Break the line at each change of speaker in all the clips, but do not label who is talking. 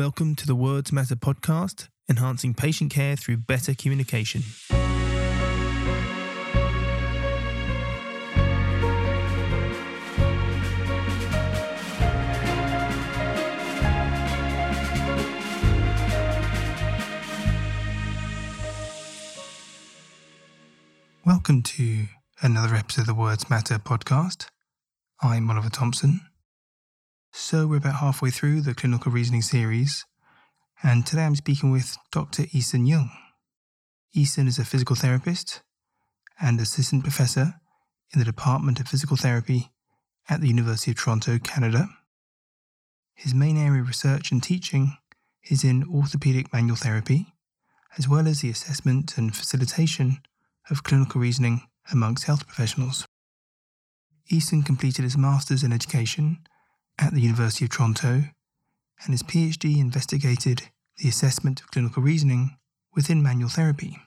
Welcome to the Words Matter podcast, enhancing patient care through better communication. Welcome to another episode of the Words Matter podcast. I'm Oliver Thompson. So, we're about halfway through the clinical reasoning series, and today I'm speaking with Dr. Euson Yeung. Euson is a physical therapist and assistant professor in the Department of Physical Therapy at the University of Toronto, Canada. His main area of research and teaching is in orthopedic manual therapy, as well as the assessment and facilitation of clinical reasoning amongst health professionals. Euson completed his Masters in Education at the University of Toronto, and his PhD investigated the assessment of clinical reasoning within manual therapy.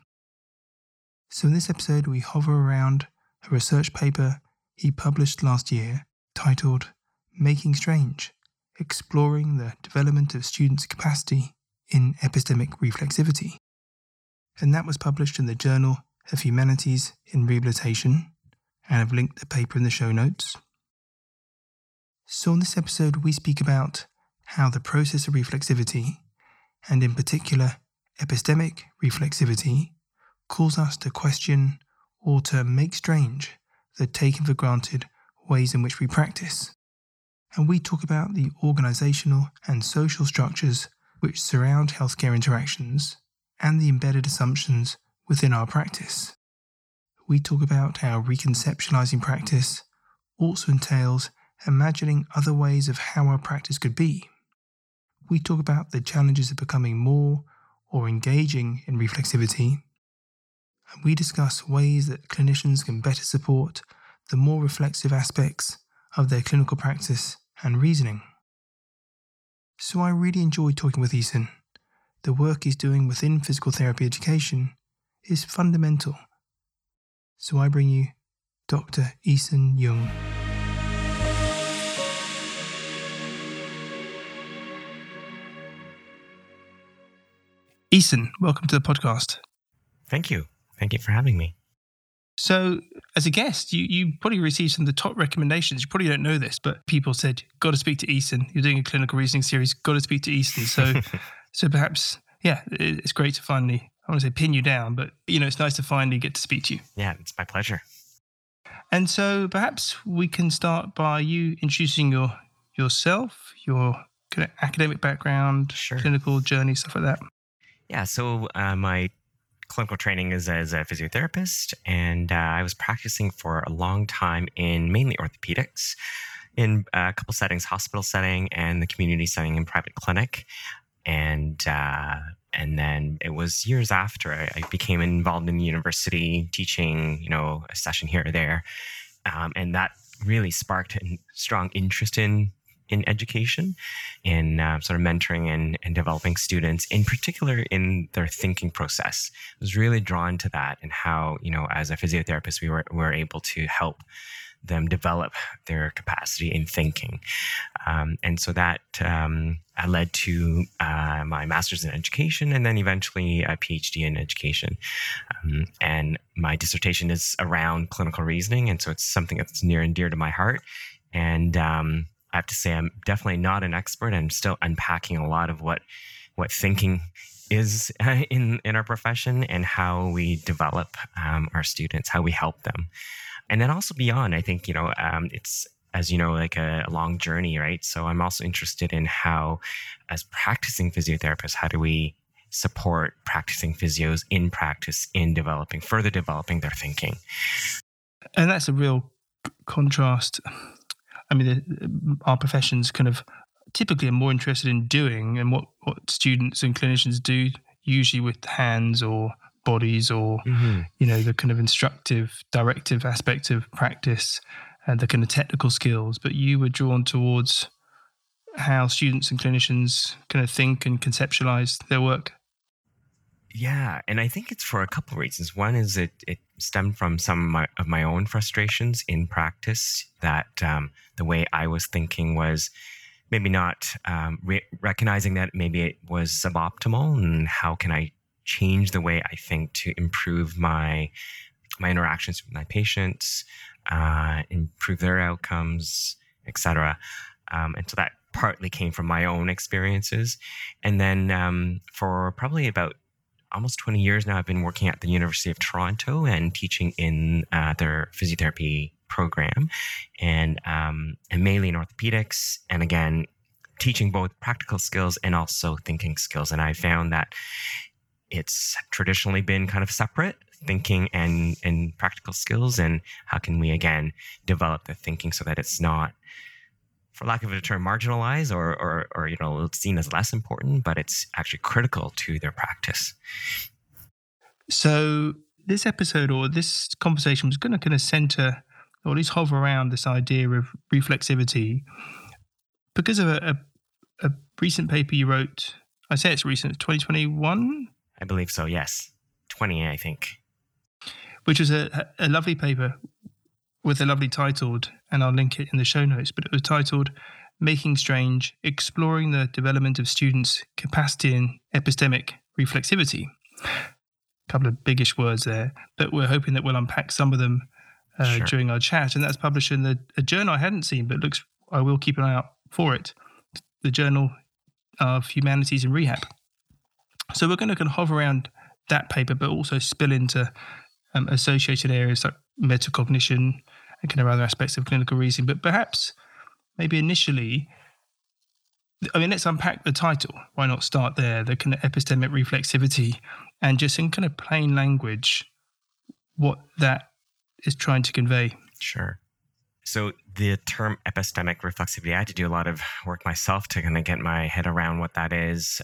So, in this episode, we hover around a research paper he published last year titled Making Strange Exploring the Development of Students' Capacity in Epistemic Reflexivity. And that was published in the Journal of Humanities in Rehabilitation, and I've linked the paper in the show notes. So, in this episode, we speak about how the process of reflexivity, and in particular epistemic reflexivity, calls us to question or to make strange the taken for granted ways in which we practice. And we talk about the organizational and social structures which surround healthcare interactions and the embedded assumptions within our practice. We talk about how reconceptualizing practice also entails imagining other ways of how our practice could be. We talk about the challenges of becoming more or engaging in reflexivity, and we discuss ways that clinicians can better support the more reflexive aspects of their clinical practice and reasoning. So I really enjoy talking with Euson. The work he's doing within physical therapy education is fundamental. So I bring you Dr. Euson Yeung. Euson, welcome to the podcast.
Thank you. Thank you for having me.
So, as a guest, you, you probably received some of the top recommendations. You probably don't know this, but people said, got to speak to Euson. You're doing a clinical reasoning series, got to speak to Euson. So, so perhaps, yeah, it's great to finally, I want to say pin you down, but, you know, it's nice to finally get to speak to you.
Yeah, it's my pleasure.
And so perhaps we can start by you introducing your yourself, your academic background,
sure.
clinical journey, stuff like that.
Yeah, so uh, my clinical training is as a physiotherapist, and uh, I was practicing for a long time in mainly orthopedics, in a couple settings, hospital setting and the community setting in private clinic, and uh, and then it was years after I, became involved in the university teaching, you know, a session here or there, um, and that really sparked a strong interest in in education, in uh, sort of mentoring and, and developing students, in particular in their thinking process. I was really drawn to that and how, you know, as a physiotherapist, we were, were able to help them develop their capacity in thinking. Um, and so that um, led to uh, my master's in education and then eventually a PhD in education. Um, and my dissertation is around clinical reasoning. And so it's something that's near and dear to my heart. And um, I have to say I'm definitely not an expert. I'm still unpacking a lot of what what thinking is in in our profession and how we develop um, our students, how we help them, and then also beyond. I think you know um, it's as you know like a, a, long journey, right? So I'm also interested in how, as practicing physiotherapists, how do we support practicing physios in practice in developing further developing their thinking
and that's a real contrast I mean, our professions kind of typically are more interested in doing and what, what students and clinicians do, usually with hands or bodies or, mm-hmm. you know, the kind of instructive, directive aspect of practice and the kind of technical skills. But you were drawn towards how students and clinicians kind of think and conceptualize their work.
Yeah, and I think it's for a couple of reasons. One is it it stemmed from some of my, of my own frustrations in practice. That um, the way I was thinking was maybe not um, re- recognizing that maybe it was suboptimal and how can I change the way I think to improve my my interactions with my patients, uh, improve their outcomes, etc. Um, and so that partly came from my own experiences. And then um, for probably about almost 20 years now, I've been working at the University of Toronto and teaching in uh, their physiotherapy program, and um, and mainly in orthopedics. And again, teaching both practical skills and also thinking skills. And I found that it's traditionally been kind of separate thinking and and practical skills and how can we again develop the thinking so that it's not for lack of a term marginalized or or, or you know seen as less important but it's actually critical to their practice.
So this episode or this conversation was going to kind of center or at least hover around this idea of reflexivity. Because of a, a, a recent paper you wrote i say it's recent 2021
i believe so yes. 20 i think.
Which was a, a lovely paper with a lovely title, and I'll link it in the show notes. But it was titled Making Strange Exploring the Development of Students' Capacity in Epistemic Reflexivity. A couple of biggish words there, but we're hoping that we'll unpack some of them uh, sure. during our chat. And that's published in the, a journal I hadn't seen, but looks I will keep an eye out for it the Journal of Humanities and Rehab. So we're going to kind of hover around that paper, but also spill into um, associated areas like metacognition and kind of other aspects of clinical reasoning. But perhaps, maybe initially, I mean, let's unpack the title. Why not start there? The kind of epistemic reflexivity, and just in kind of plain language, what that is trying to convey.
Sure. So the term epistemic reflexivity, I had to do a lot of work myself to kind of get my head around what that is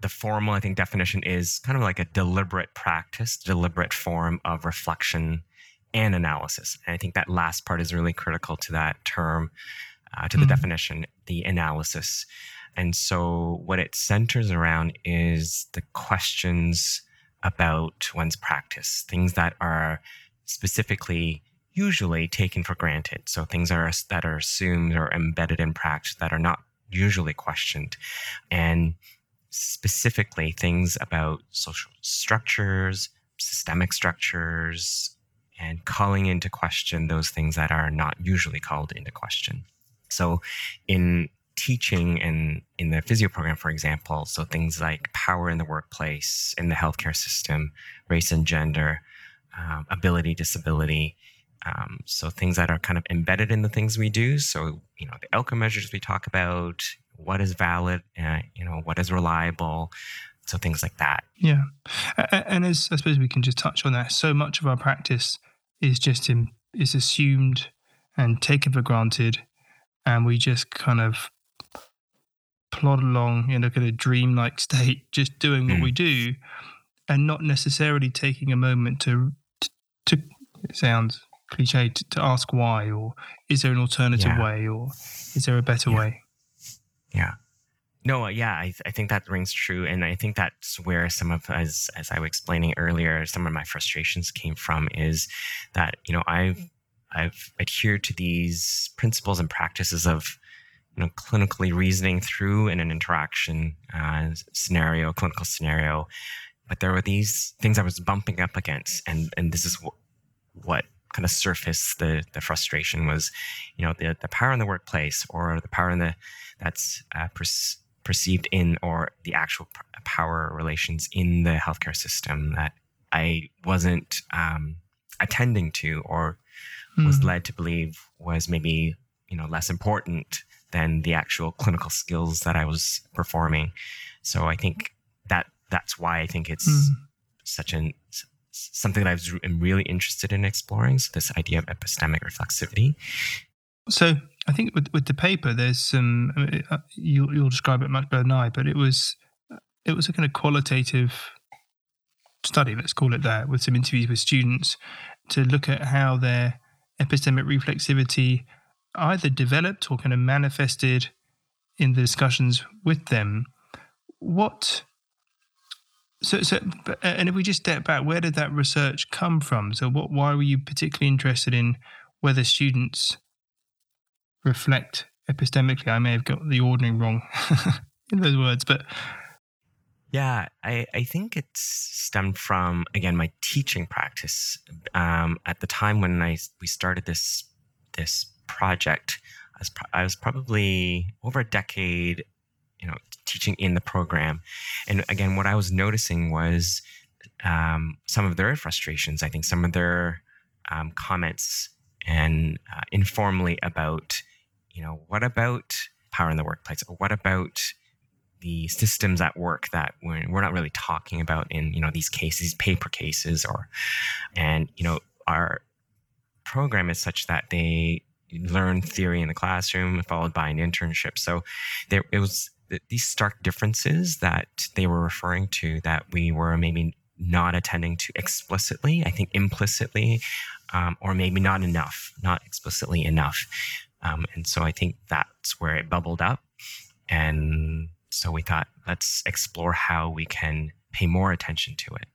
the formal, I think, definition is kind of like a deliberate practice, deliberate form of reflection and analysis. And I think that last part is really critical to that term, uh, to the mm-hmm. definition, the analysis. And so, what it centers around is the questions about one's practice, things that are specifically usually taken for granted. So, things are, that are assumed or embedded in practice that are not usually questioned. And specifically things about social structures, systemic structures, and calling into question those things that are not usually called into question. So, in teaching and in the physio program, for example, so things like power in the workplace, in the healthcare system, race and gender, um, ability, disability. Um, so things that are kind of embedded in the things we do. So you know the outcome measures we talk about, what is valid, uh, you know, what is reliable. So things like that.
Yeah. And as I suppose we can just touch on that, so much of our practice is just in, is assumed and taken for granted. And we just kind of plod along in a kind of dreamlike state, just doing what mm. we do and not necessarily taking a moment to, to, to it sounds cliche, to, to, ask why, or is there an alternative yeah. way, or is there a better
yeah.
way?
Yeah. No, uh, yeah, I, I think that rings true, and I think that's where some of, as as I was explaining earlier, some of my frustrations came from. Is that you know I've I've adhered to these principles and practices of you know clinically reasoning through in an interaction uh, scenario, clinical scenario, but there were these things I was bumping up against, and and this is what what kind of surfaced the the frustration was, you know, the the power in the workplace or the power in the that's uh, per- perceived in or the actual power relations in the healthcare system that I wasn't um, attending to or mm. was hmm. led to believe was maybe you know less important than the actual clinical skills that I was performing. So I think that that's why I think it's mm. such an something that I am really interested in exploring. So this idea of epistemic reflexivity.
So I think with, with the paper, there's some. I mean, uh, you, you'll describe it much better than I, but it was it was a kind of qualitative study, let's call it that, with some interviews with students to look at how their epistemic reflexivity either developed or kind of manifested in the discussions with them. What so, so, and if we just step back, where did that research come from? So, what, why were you particularly interested in whether students reflect epistemically, I may have got the ordering wrong in those words, but
yeah, I, I think it's stemmed from again my teaching practice. Um, at the time when I we started this this project, I was, I was probably over a decade, you know, teaching in the program, and again, what I was noticing was um, some of their frustrations. I think some of their um, comments and uh, informally about, you know, what about power in the workplace? What about the systems at work that we're, we're not really talking about in you know these cases paper cases or and you know our program is such that they learn theory in the classroom followed by an internship so there it was these stark differences that they were referring to that we were maybe not attending to explicitly i think implicitly um, or maybe not enough not explicitly enough um, and so i think that's where it bubbled up and so we thought, let's explore how we can pay more attention to it.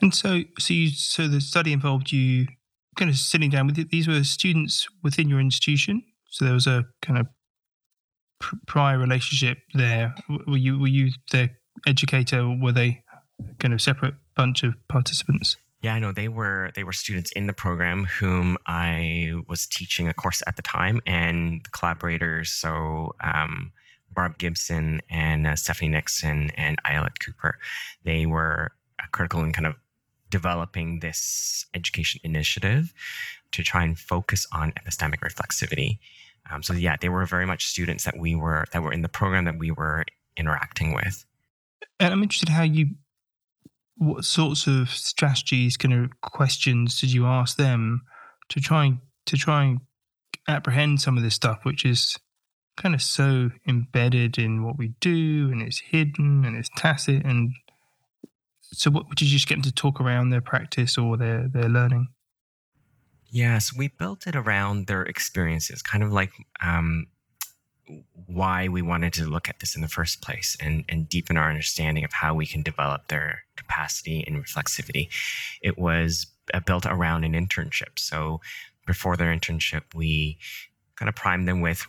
And so, so you, so the study involved you kind of sitting down with it. these were students within your institution. So there was a kind of pr- prior relationship there. Were you were you the educator? Or Were they kind of separate bunch of participants?
Yeah, I know they were they were students in the program whom I was teaching a course at the time, and the collaborators. So um, Barb Gibson and uh, Stephanie Nixon and Ayelet Kuper. They were uh, critical in kind of developing this education initiative to try and focus on epistemic reflexivity. Um, so yeah, they were very much students that we were that were in the program that we were interacting with.
And I'm interested how you, what sorts of strategies, kind of questions did you ask them to try and to try and apprehend some of this stuff, which is kind of so embedded in what we do and it's hidden and it's tacit and so what did you just get them to talk around their practice or their their learning?
Yes we built it around their experiences kind of like um, why we wanted to look at this in the first place and, and deepen our understanding of how we can develop their capacity and reflexivity. It was uh, built around an internship. So before their internship we kind of primed them with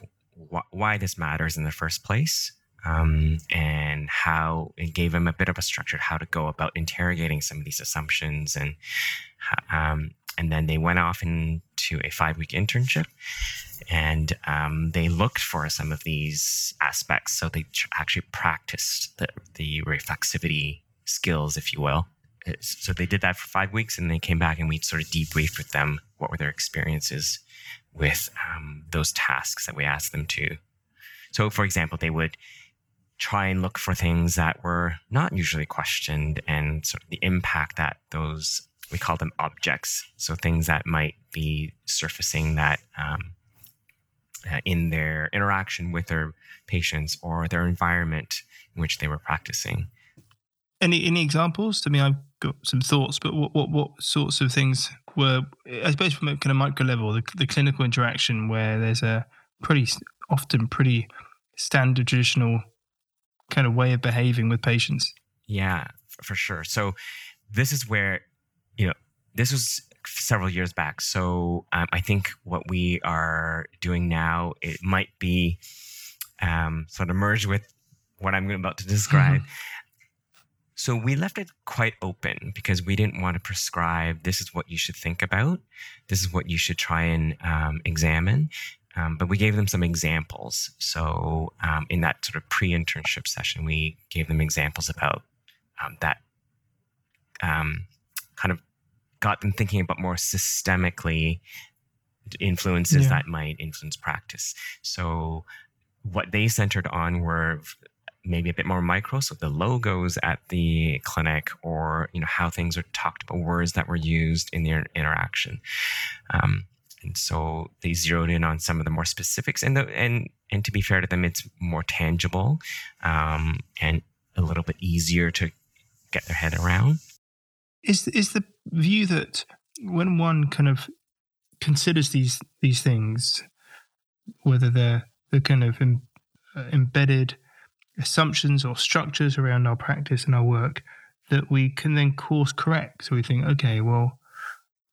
wh- why this matters in the first place um, and how it gave them a bit of a structure how to go about interrogating some of these assumptions and um, and then they went off into a five week internship and um, they looked for some of these aspects. So they tr- actually practiced the, the reflexivity skills if you will. Uh, so they did that for five weeks and they came back and we sort of debriefed with them what were their experiences with um, those tasks that we asked them to. So, for example, they would try and look for things that were not usually questioned and sort of the impact that those we call them objects. So things that might be surfacing that um, in their interaction with their patients or their environment in which they were practicing
any any examples? I mean, I've got some thoughts, but what what, what sorts of things were, I suppose, from a kind of micro level, the, the clinical interaction where there's a pretty often pretty standard traditional kind of way of behaving with patients.
Yeah, for sure. So this is where you know this was several years back. So um, I think what we are doing now it might be um, sort of merged with what I'm about to describe. So we left it quite open because we didn't want to prescribe this is what you should think about, this is what you should try and um, examine. Um, but we gave them some examples. So um, in that sort of pre-internship session, we gave them examples about um, that um, kind of got them thinking about more systemically influences yeah. that might influence practice. So what they centered on were maybe a bit more micro so the logos at the clinic or you know how things are talked about words that were used in the interaction um, and so they zeroed in on some of the more specifics and the, and and to be fair to them it's more tangible um, and a little bit easier to get their head around
is is the view that when one kind of considers these these things whether they're the kind of uh, embedded assumptions or structures around our practice and our work that we can then course correct. So we think, okay, well,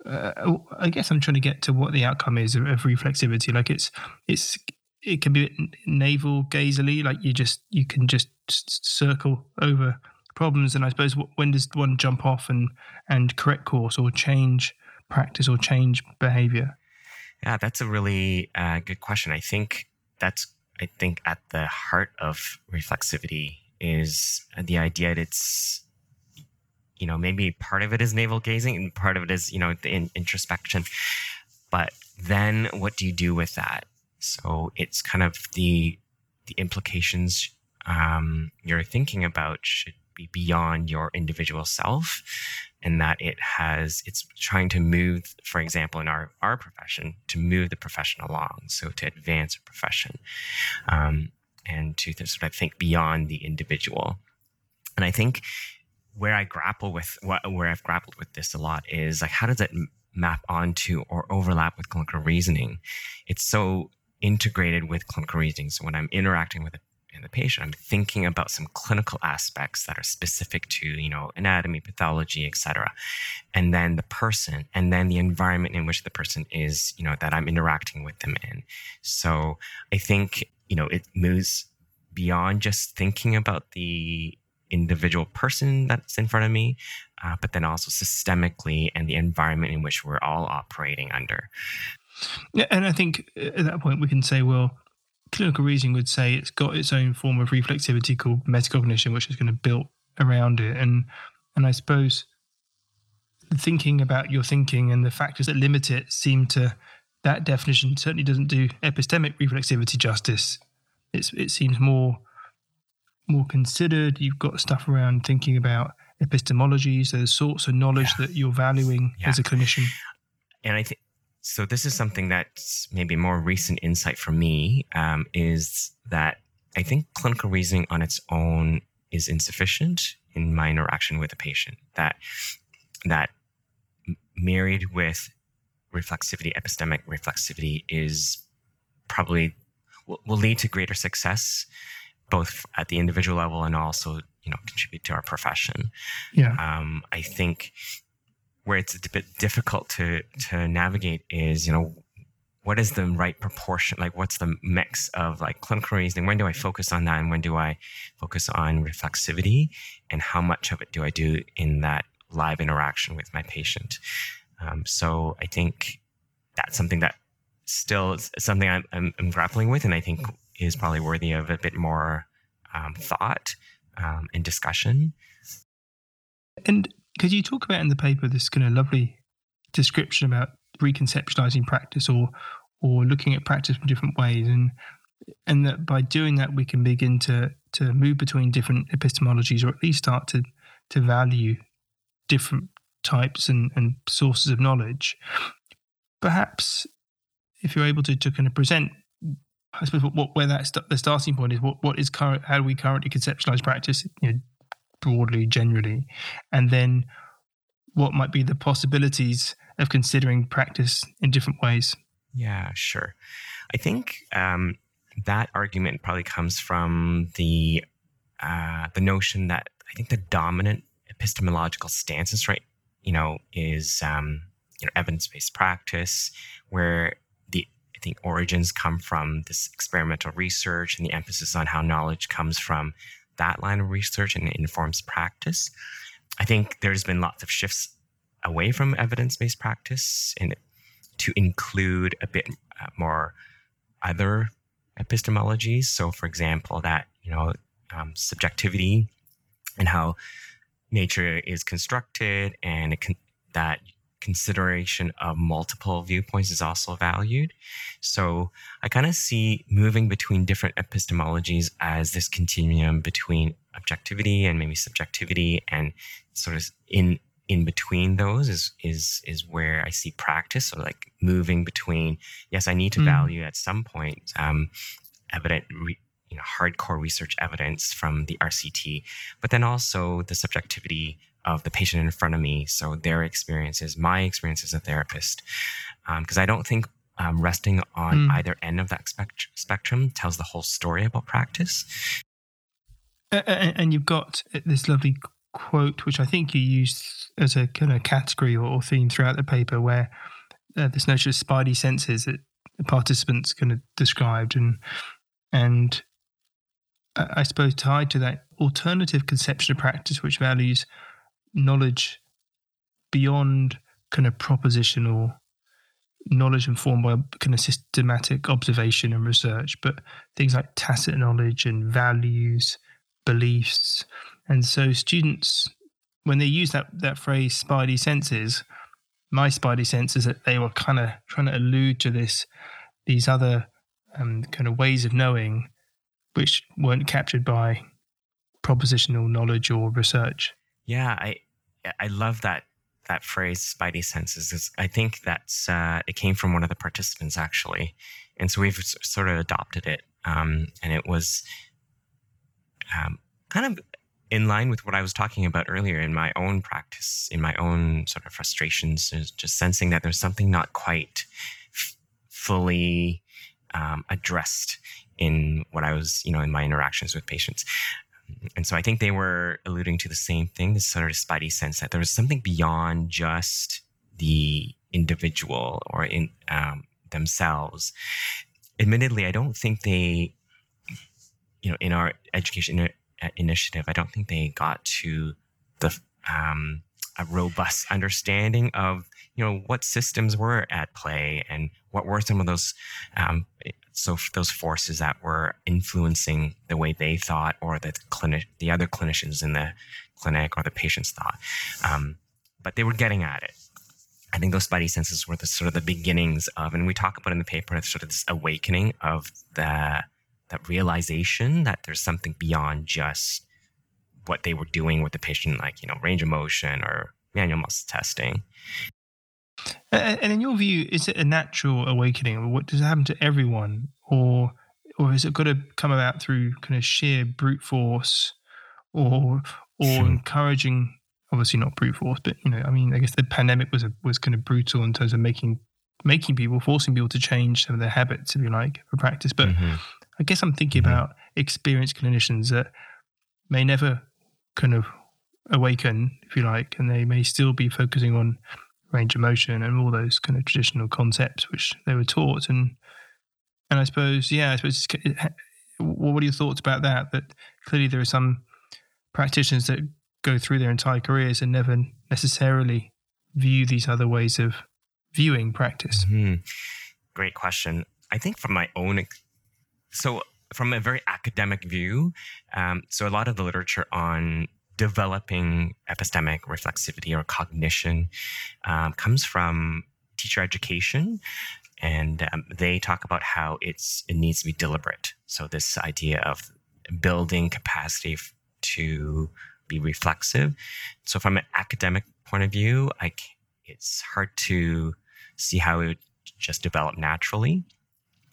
uh, I guess I'm trying to get to what the outcome is of, of reflexivity. Like it's it's it can be navel gazily, like you just you can just circle over problems. And I suppose when does one jump off and and correct course or change practice or change behavior?
Yeah, that's a really uh, good question. I think that's I think at the heart of reflexivity is the idea that it's you know maybe part of it is navel gazing and part of it is you know the in- introspection but then what do you do with that so it's kind of the the implications um, you're thinking about should be beyond your individual self and that it has it's trying to move for example in our our profession to move the profession along so to advance a profession um, and to sort of think beyond the individual. And i think where i grapple with what where i've grappled with this a lot is like how does it map onto or overlap with clinical reasoning? It's so integrated with clinical reasoning so when i'm interacting with a in the patient. I'm thinking about some clinical aspects that are specific to, you know, anatomy, pathology, etc. And then the person and then the environment in which the person is, you know, that I'm interacting with them in. So I think, you know, it moves beyond just thinking about the individual person that's in front of me, uh, but then also systemically and the environment in which we're all operating under.
Yeah, and I think at that point we can say, well, clinical reasoning would say it's got its own form of reflexivity called metacognition, which is going to build around it. And and I suppose thinking about your thinking and the factors that limit it seem to that definition certainly doesn't do epistemic reflexivity justice. It's it seems more more considered. You've got stuff around thinking about epistemology, so the sorts of knowledge yeah. that you're valuing yeah. as a clinician.
And I think so this is something that's maybe more recent insight for me um, is that I think clinical reasoning on its own is insufficient in my interaction with a patient. That that married with reflexivity, epistemic reflexivity, is probably will, will lead to greater success, both at the individual level and also you know contribute to our profession.
Yeah,
um, I think where it's a bit difficult to to navigate is you know what is the right proportion like what's the mix of like clinical reasoning? When do i focus on that and when do i focus on reflexivity? And how much of it do i do in that live interaction with my patient? Um, so i think that's something that still is something I'm, I'm, I'm, grappling with and i think is probably worthy of a bit more um, thought um, and discussion.
And because you talk about in the paper this kind of lovely description about reconceptualizing practice or or looking at practice from different ways? And and that by doing that we can begin to to move between different epistemologies or at least start to to value different types and, and sources of knowledge. Perhaps if you're able to, to kind of present I suppose what, what where that st- the starting point is what what is current how do we currently conceptualize practice? You know broadly, generally, and then what might be the possibilities of considering practice in different ways.
Yeah, sure. I think um, that argument probably comes from the uh, the notion that I think the dominant epistemological stances, right, you know, is um, you know evidence based practice, where the I think origins come from this experimental research and the emphasis on how knowledge comes from that line of research and informs practice. I think there's been lots of shifts away from evidence-based practice and to include a bit uh, more other epistemologies. So, for example, that you know um, subjectivity and how nature is constructed, and that consideration of multiple viewpoints is also valued. So I kind of see moving between different epistemologies as this continuum between objectivity and maybe subjectivity and sort of in in between those is is is where I see practice or like moving between yes I need to mm. value at some point um, evident re, you know hardcore research evidence from the RCT but then also the subjectivity of the patient in front of me. So their experiences, my experience as a therapist. Because um, I don't think um, resting on mm. either end of that spect- spectrum tells the whole story about practice.
And you've got this lovely quote, which I think you used as a kind of category or theme throughout the paper, where uh, this notion of spidey senses, that the participants kind of described, and and I suppose tied to that alternative conception of practice, which values knowledge beyond kind of propositional knowledge informed by kind of systematic observation and research, but things like tacit knowledge and values, beliefs. And so students, when they use that, that phrase spidey senses, my spidey sense is that they were kind of trying to allude to this, these other um, kind of ways of knowing which weren't captured by propositional knowledge or research.
Yeah, I I love that that phrase spidey senses is i think that's uh, it came from one of the participants actually. And so we've sort of adopted it um, and it was um, kind of in line with what i was talking about earlier in my own practice in my own sort of frustrations just sensing that there's something not quite f- fully um, addressed in what i was you know in my interactions with patients and so I think they were alluding to the same thing, this sort of spidey sense that there was something beyond just the individual or in um, themselves. Admittedly, I don't think they, you know, in our education initiative, I don't think they got to the um, a robust understanding of you know what systems were at play and what were some of those um, so those forces that were influencing the way they thought or the clinic the other clinicians in the clinic or the patients thought um, but they were getting at it. I think those spidey senses were the sort of the beginnings of and we talk about in the paper sort of this awakening of the that realization that there's something beyond just what they were doing with the patient like you know range of motion or manual muscle testing
and in your view, is it a natural awakening? What does it happen to everyone, or or has it got to come about through kind of sheer brute force, or or hmm. encouraging? Obviously, not brute force, but you know, I mean, I guess the pandemic was a, was kind of brutal in terms of making making people, forcing people to change some of their habits, if you like, for practice. But mm-hmm. I guess I'm thinking mm-hmm. about experienced clinicians that may never kind of awaken, if you like, and they may still be focusing on range of motion and all those kind of traditional concepts which they were taught. And and I suppose, yeah, I suppose, what are your thoughts about that? That clearly there are some practitioners that go through their entire careers and never necessarily view these other ways of viewing practice.
Mm-hmm. Great question. I think from my own, so from a very academic view, um, so a lot of the literature on developing epistemic reflexivity or cognition um, comes from teacher education. And um, they talk about how it's it needs to be deliberate. So this idea of building capacity f- to be reflexive. So from an academic point of view I, it's hard to see how it would just develop naturally.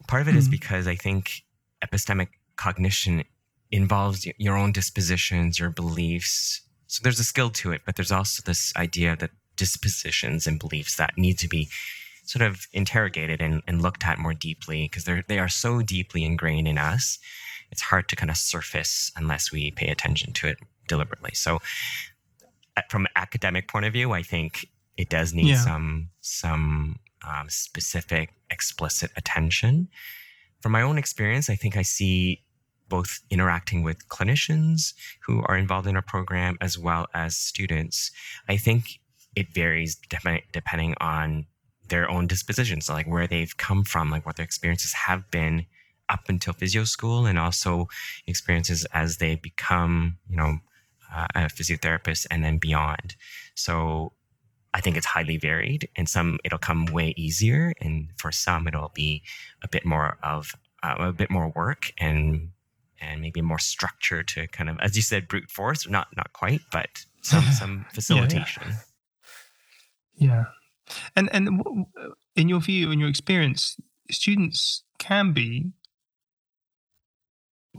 Part of it mm-hmm. is because i think epistemic cognition involves your own dispositions, your beliefs. So there's a skill to it, but there's also this idea that dispositions and beliefs that need to be sort of interrogated and, and looked at more deeply because they're they are so deeply ingrained in us. It's hard to kind of surface unless we pay attention to it deliberately. So from an academic point of view, I think it does need yeah. some some um, specific explicit attention. From my own experience, I think I see both interacting with clinicians who are involved in our program as well as students. I think it varies de- depending on their own dispositions, like where they've come from, like what their experiences have been up until physio school, and also experiences as they become, you know, uh, a physiotherapist and then beyond. So I think it's highly varied, and some it'll come way easier, and for some it'll be a bit more of uh, a bit more work and and maybe more structure to kind of, as you said, brute force. Not not quite, but some some facilitation.
Yeah, yeah. yeah. and and in your view, in your experience, students can be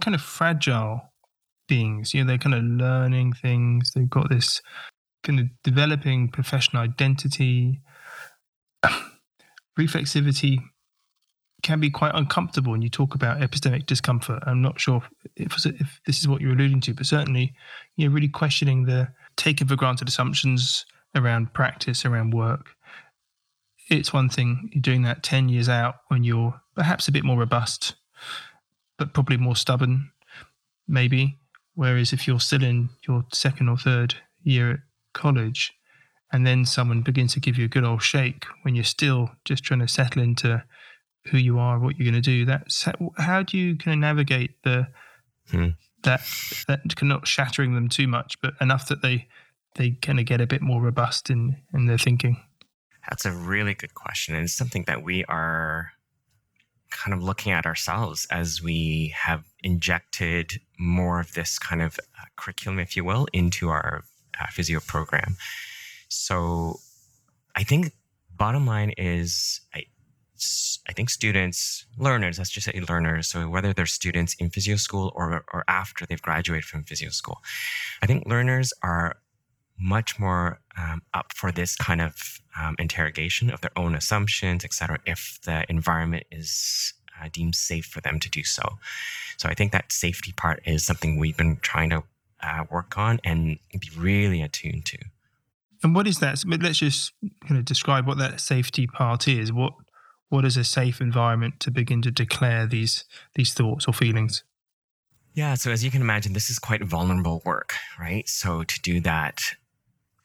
kind of fragile beings. You know, they're kind of learning things. They've got this kind of developing professional identity. Reflexivity can be quite uncomfortable when you talk about epistemic discomfort. I'm not sure if, if this is what you're alluding to, but certainly, you're really questioning the taken for granted assumptions around practice, around work. it's one thing doing that 10 years out when you're perhaps a bit more robust, but probably more stubborn, maybe. Whereas if you're still in your second or third year at college, and then someone begins to give you a good old shake when you're still just trying to settle into who you are, what you're going to do. That's how do you kind of navigate the hmm. that that not shattering them too much, but enough that they they kind of get a bit more robust in in their thinking.
That's a really good question, and it's something that we are kind of looking at ourselves as we have injected more of this kind of uh, curriculum, if you will, into our uh, physio program. So I think bottom line is I, I think students, learners, let's just say learners, so whether they're students in physio school or, or after they've graduated from physio school, I think learners are much more um, up for this kind of um, interrogation of their own assumptions, et cetera, if the environment is uh, deemed safe for them to do so. So I think that safety part is something we've been trying to uh, work on and be really attuned to.
And what is that? Let's just kind of describe what that safety part is. What what is a safe environment to begin to declare these these thoughts or feelings?
Yeah, so as you can imagine, this is quite vulnerable work, right? So to do that,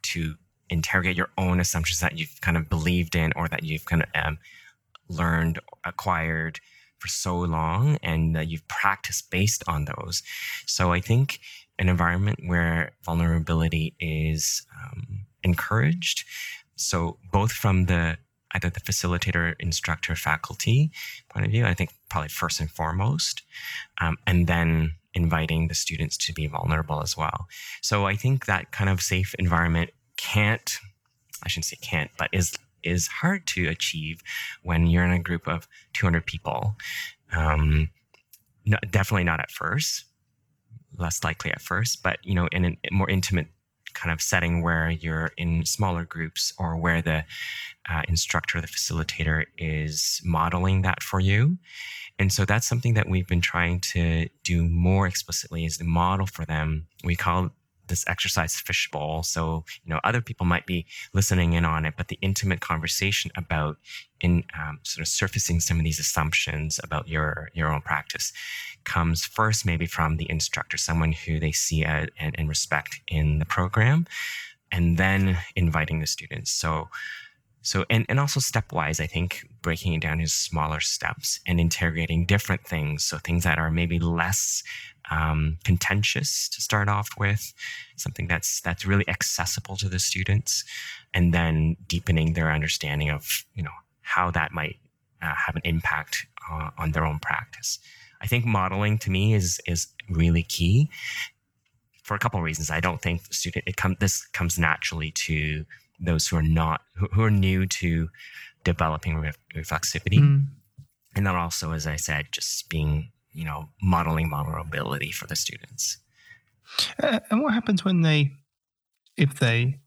to interrogate your own assumptions that you've kind of believed in or that you've kind of um, learned, acquired for so long, and that you've practiced based on those. So I think an environment where vulnerability is um, encouraged. So both from the either the facilitator, instructor, faculty point of view, I think probably first and foremost, um, and then inviting the students to be vulnerable as well. So I think that kind of safe environment can't, I shouldn't say can't, but is is hard to achieve when you're in a group of 200 people. Um, no, definitely not at first, less likely at first, but you know, in a more intimate kind of setting where you're in smaller groups or where the uh, instructor, the facilitator is modeling that for you. And so that's something that we've been trying to do more explicitly is the model for them. We call this exercise fishbowl. So, you know, other people might be listening in on it, but the intimate conversation about in um, sort of surfacing some of these assumptions about your your own practice comes first maybe from the instructor, someone who they see and, and respect in the program, and then inviting the students. So so, and, and also stepwise, I think breaking it down into smaller steps and integrating different things. So, things that are maybe less um, contentious to start off with, something that's that's really accessible to the students, and then deepening their understanding of you know how that might uh, have an impact uh, on their own practice. I think modeling to me is is really key for a couple of reasons. I don't think student it come this comes naturally to those who are not who, who are new to developing re- reflexivity, mm. and then also, as I said, just being you know modeling vulnerability for the students.
Uh, and what happens when they, if they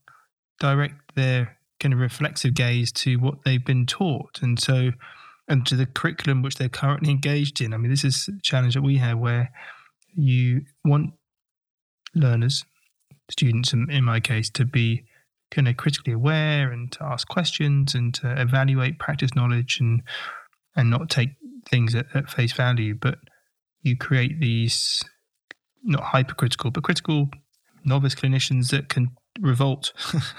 direct their kind of reflexive gaze to what they've been taught, and so and to the curriculum which they're currently engaged in? I mean, this is a challenge that we have where you want learners, students, in, in my case, to be kind of critically aware and to ask questions and to evaluate practice knowledge and and not take things at, at face value, but you create these not hypercritical but critical novice clinicians that can revolt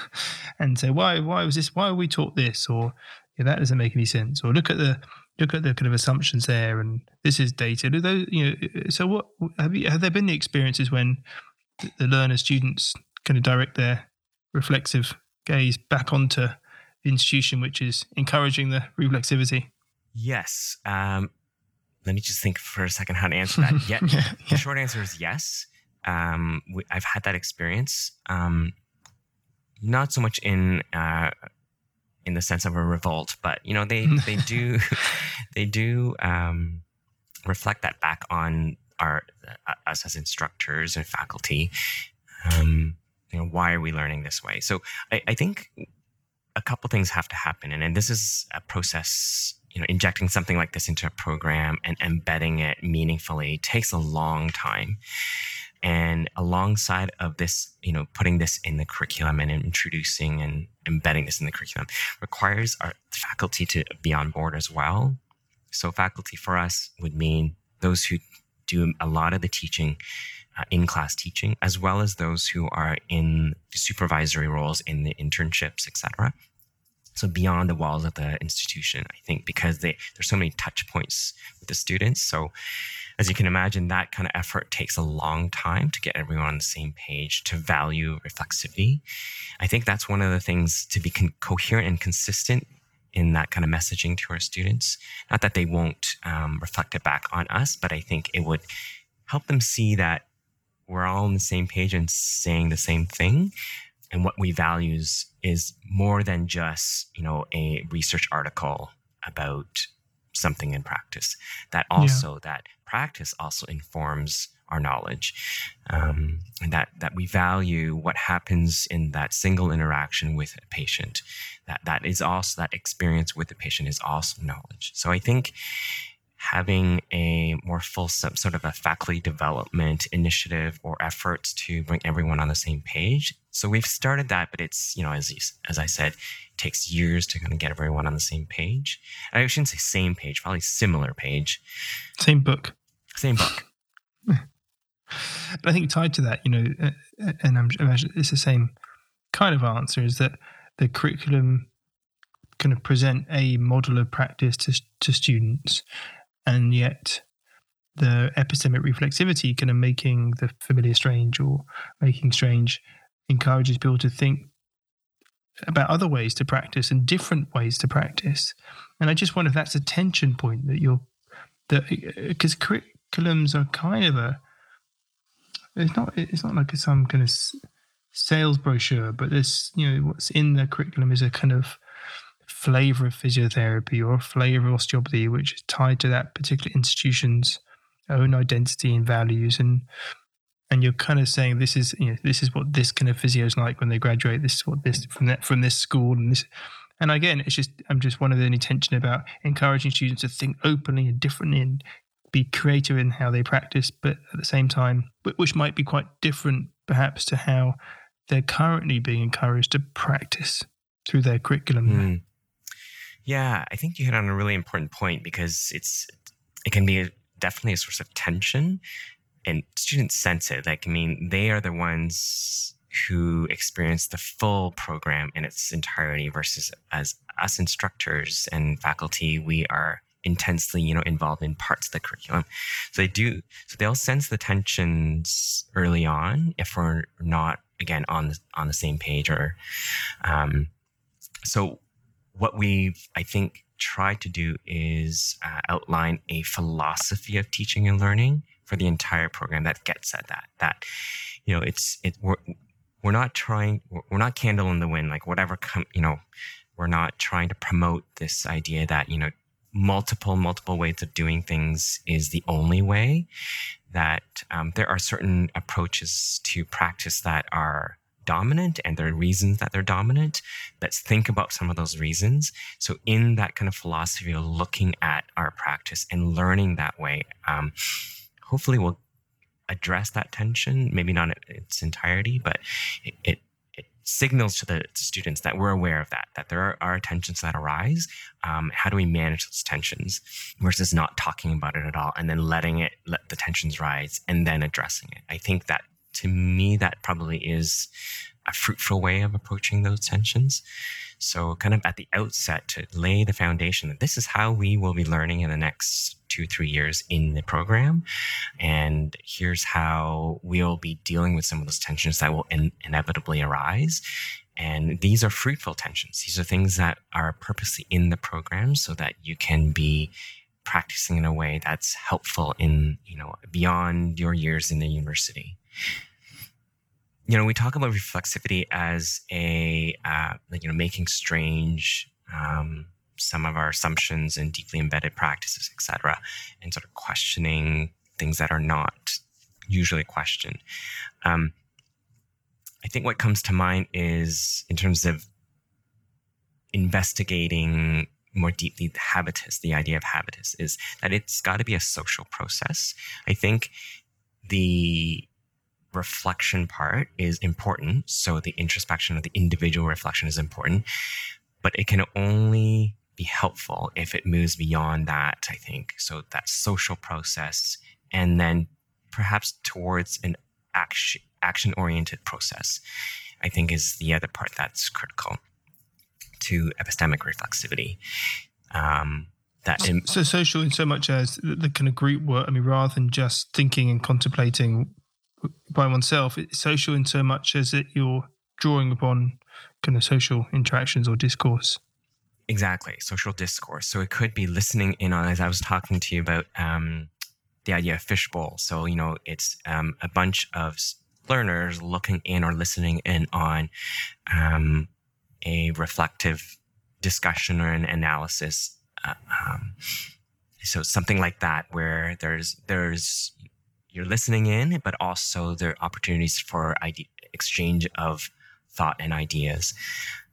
and say why why was this why are we taught this? or yeah, that doesn't make any sense. Or look at the look at the kind of assumptions there and this is data do those you know so what have you have there been the experiences when the learner students kind of direct their reflexive gaze back onto the institution which is encouraging the reflexivity?
Yes. Um, let me just think for a second how to answer that. yeah, yeah. The short answer is yes. Um, we, I've had that experience. Um, not so much in uh, in the sense of a revolt, but you know they they do they do um, reflect that back on our uh, us as instructors and faculty. Um, you know, why are we learning this way? So I, I think a couple things have to happen, and, and this is a process. You know, injecting something like this into a program and embedding it meaningfully takes a long time. And alongside of this, you know, putting this in the curriculum and introducing and embedding this in the curriculum requires our faculty to be on board as well. So faculty for us would mean those who do a lot of the teaching in class teaching, as well as those who are in supervisory roles in the internships, etc. So beyond the walls of the institution, I think because they, there's so many touch points with the students. So as you can imagine, that kind of effort takes a long time to get everyone on the same page to value reflexivity. I think that's one of the things to be con- coherent and consistent in that kind of messaging to our students. Not that they won't um, reflect it back on us, but I think it would help them see that we're all on the same page and saying the same thing. And what we values is more than just, you know, a research article about something in practice. That also, yeah. that practice also informs our knowledge um, and that that we value what happens in that single interaction with a patient that that is also that experience with the patient is also knowledge so i think having a more fulsome sort of a faculty development initiative or efforts to bring everyone on the same page. So we've started that, but it's, you know, as, as I said, it takes years to kind of get everyone on the same page. I shouldn't say same page, probably similar page.
Same book.
Same book.
but I think tied to that, you know, and I'm imagine it's the same kind of answer is that the curriculum kind of present a model of practice to, to students and yet the epistemic reflexivity kind of making the familiar strange or making strange encourages people to think about other ways to practice and different ways to practice. And i just wonder if that's a tension point that you're that uh, because curriculums are kind of a it's not it's not like some kind of sales brochure but this you know what's in the curriculum is a kind of flavor of physiotherapy or a flavor of osteopathy, which is tied to that particular institution's own identity and values. And and you're kind of saying this is you know this is what this kind of physio is like when they graduate. This is what this from that from this school and this. And again, it's just I'm just one of the intention about encouraging students to think openly and differently and be creative in how they practice, but at the same time, which might be quite different perhaps to how they're currently being encouraged to practice through their curriculum.
Mm. Yeah, I think you hit on a really important point because it's it can be a, definitely a source of tension, and students sense it. Like, I mean, they are the ones who experience the full program in its entirety versus as us instructors and faculty, we are intensely, you know, involved in parts of the curriculum. So they do, so they'll sense the tensions early on if we're not again on the on the same page or, um, so what we've, I think, tried to do is uh, outline a philosophy of teaching and learning for the entire program that gets at that. That, you know, it's, it, we're, we're not trying, we're not candle in the wind, like whatever, com, you know, we're not trying to promote this idea that, you know, multiple, multiple ways of doing things is the only way. That um, there are certain approaches to practice that are dominant and there are reasons that they're dominant. Let's think about some of those reasons. So, in that kind of philosophy of looking at our practice and learning that way, um, hopefully we'll address that tension, maybe not in its entirety, but it, it, it signals to the students that we're aware of that, that there are, are tensions that arise. Um, how do we manage those tensions versus not talking about it at all and then letting it, let the tensions rise and then addressing it? I think that to me, that probably is a fruitful way of approaching those tensions. So, kind of at the outset, to lay the foundation that this is how we will be learning in the next two, three years in the program. And here's how we'll be dealing with some of those tensions that will in- inevitably arise. And these are fruitful tensions. These are things that are purposely in the program so that you can be practicing in a way that's helpful in, you know, beyond your years in the university you know, we talk about reflexivity as a, uh, you know, making strange um, some of our assumptions and deeply embedded practices, etc., and sort of questioning things that are not usually questioned. Um, I think what comes to mind is in terms of investigating more deeply the habitus, the idea of habitus is that it's got to be a social process. I think the reflection part is important. So the introspection of the individual reflection is important, but it can only be helpful if it moves beyond that, I think. So that social process and then perhaps towards an action action oriented process, I think is the other part that's critical to epistemic reflexivity. Um, that
Im- so social in so much as the, the, kind of group work. I mean, rather than just thinking and contemplating by oneself, it's social in so much as that you're drawing upon kind of social interactions or discourse.
Exactly, social discourse. So it could be listening in on, as I was talking to you about um, the idea of fishbowl. So, you know, it's um, a bunch of learners looking in or listening in on um, a reflective discussion or an analysis. Uh, um, so something like that, where there's there's you're listening in, but also there are opportunities for idea, exchange of thought and ideas.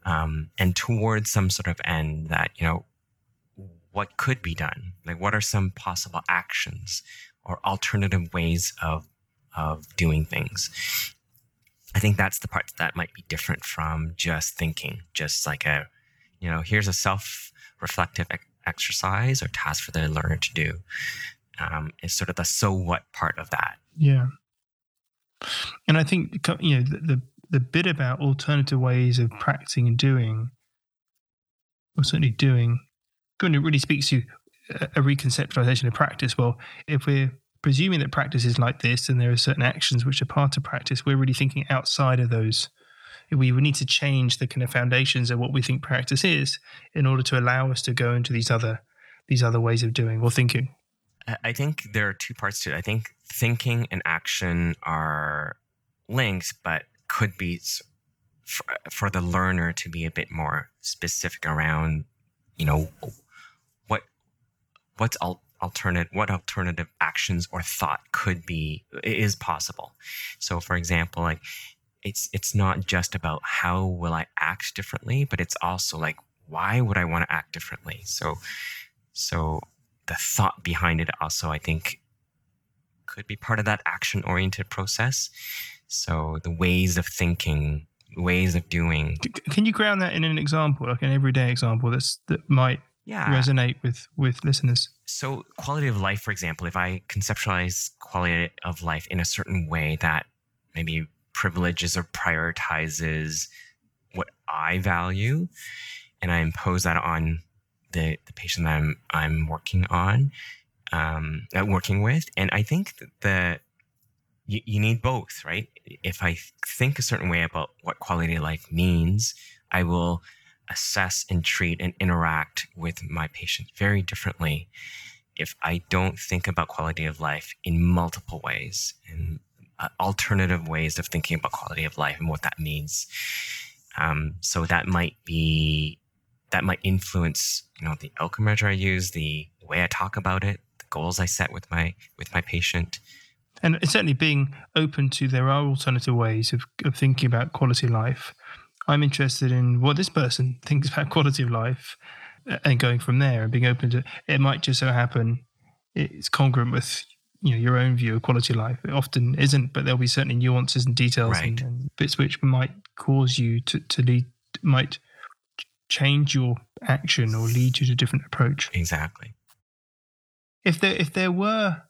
Um, and towards some sort of end that you know what could be done? Like what are some possible actions or alternative ways of of doing things? I think that's the part that might be different from just thinking just like a you know here's a self reflective exercise or task for the learner to do um, is sort of the so what part of that
yeah and i think you know the, the the bit about alternative ways of practicing and doing, or certainly doing, when it really speaks to a reconceptualization of practice. Well, if we're presuming that practice is like this and there are certain actions which are part of practice, we're really thinking outside of those. We need to change the kind of foundations of what we think practice is in order to allow us to go into these other these other ways of doing or thinking.
I think there are two parts to it. I think thinking and action are linked, but could be for, for the learner to be a bit more specific around, you know, what what's al- alternate what alternative actions or thought could be is possible. So, for example, like it's it's not just about how will I act differently, but it's also like why would I want to act differently? So, so the thought behind it also, I think, could be part of that action oriented process. So the ways of thinking, ways of doing.
Can you ground that in an example, like an everyday example that's that might yeah. resonate with with listeners?
So quality of life, for example, if I conceptualize quality of life in a certain way that maybe privileges or prioritizes what I value, and I impose that on the, the patient that I'm I'm working on, um, uh, working with, and I think that the you, you need both, right? If I think a certain way about what quality of life means, I will assess and treat and interact with my patient very differently if I don't think about quality of life in multiple ways and uh, alternative ways of thinking about quality of life and what that means. Um, so that might be that might influence you know the outcome measure I use, the way I talk about it, the goals I set with my with my patient,
and certainly being open to there are alternative ways of, of thinking about quality of life. I'm interested in what this person thinks about quality of life uh, and going from there and being open to it might just so happen it's congruent with you know your own view of quality of life. It often isn't, but there'll be certainly nuances and details right. and, and, bits which might cause you to, to lead might change your action or lead you to a different approach.
Exactly.
If there if there were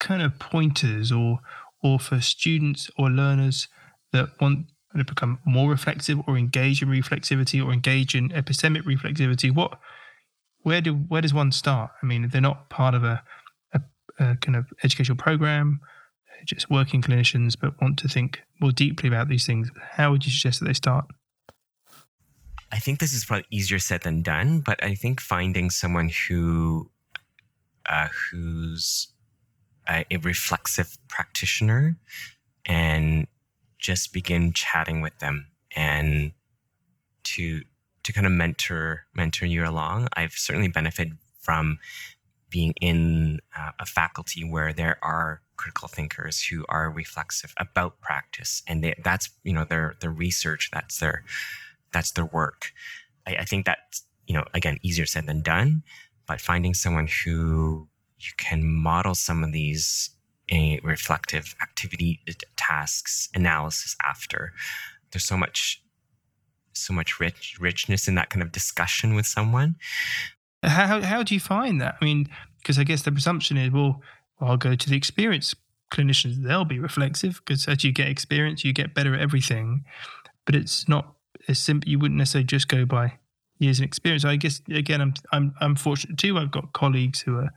kind of pointers or or for students or learners that want to become more reflexive or engage in reflexivity or engage in epistemic reflexivity what where do where does one start i mean if they're not part of a, a, a kind of educational program just working clinicians but want to think more deeply about these things how would you suggest that they start
I think this is probably easier said than done, but I think finding someone who uh, who's a, a reflexive practitioner and just begin chatting with them and to to kind of mentor mentor you along. I've certainly benefited from being in uh, a faculty where there are critical thinkers who are reflexive about practice, and they, that's you know their their research. That's their that's their work. I, I think that's you know again easier said than done, but finding someone who you can model some of these a reflective activity, uh, tasks, analysis after. There's so much, so much rich richness in that kind of discussion with someone.
How how do you find that? I mean, because I guess the presumption is, well, I'll go to the experienced clinicians; they'll be reflexive because as you get experience, you get better at everything. But it's not as simple. You wouldn't necessarily just go by years of experience. I guess again, I'm I'm I'm fortunate too. I've got colleagues who are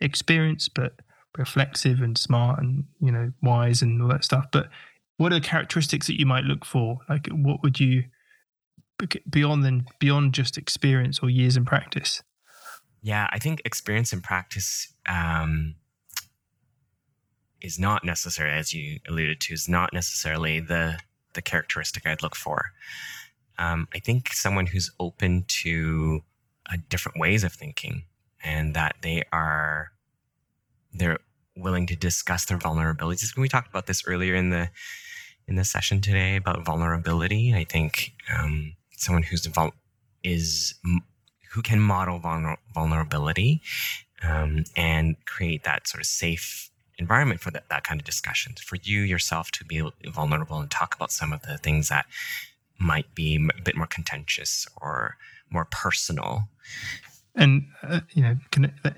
experienced but reflexive and smart and you know wise and all that stuff. But what are the characteristics that you might look for? Like, what would you beyond than beyond just experience or years in practice?
Yeah, I think experience and practice um, is not necessary, as you alluded to, is not necessarily the the characteristic I'd look for. Um, I think someone who's open to uh, different ways of thinking and that they are they're willing to discuss their vulnerabilities. We talked about this earlier in the in the session today about vulnerability. I think um, someone who's vul- is who can model vulner- vulnerability um, and create that sort of safe environment for that, that kind of discussion for you yourself to be vulnerable and talk about some of the things that might be a bit more contentious or more personal
and uh, you know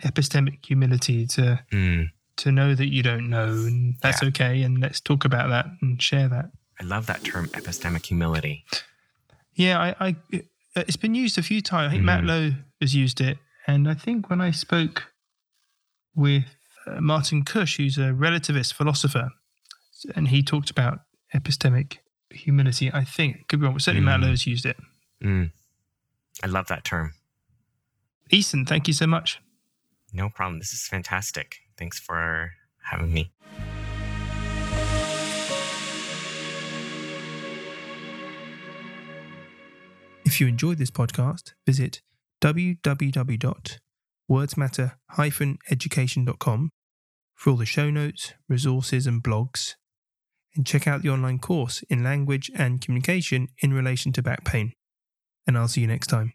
epistemic humility to
mm.
to know that you don't know and that's yeah. okay and let's talk about that and share that
i love that term epistemic humility
yeah i, I it's been used a few times i think mm. matt low has used it and i think when i spoke with uh, martin kusch who's a relativist philosopher and he talked about epistemic humility i think could be wrong but certainly mm. matt low's used it
mm. i love that term
Euson, thank you so much.
No problem. This is fantastic. Thanks for having me.
If you enjoyed this podcast, visit www.wordsmatter-education.com for all the show notes, resources, and blogs, and check out the online course in language and communication in relation to back pain. And I'll see you next time.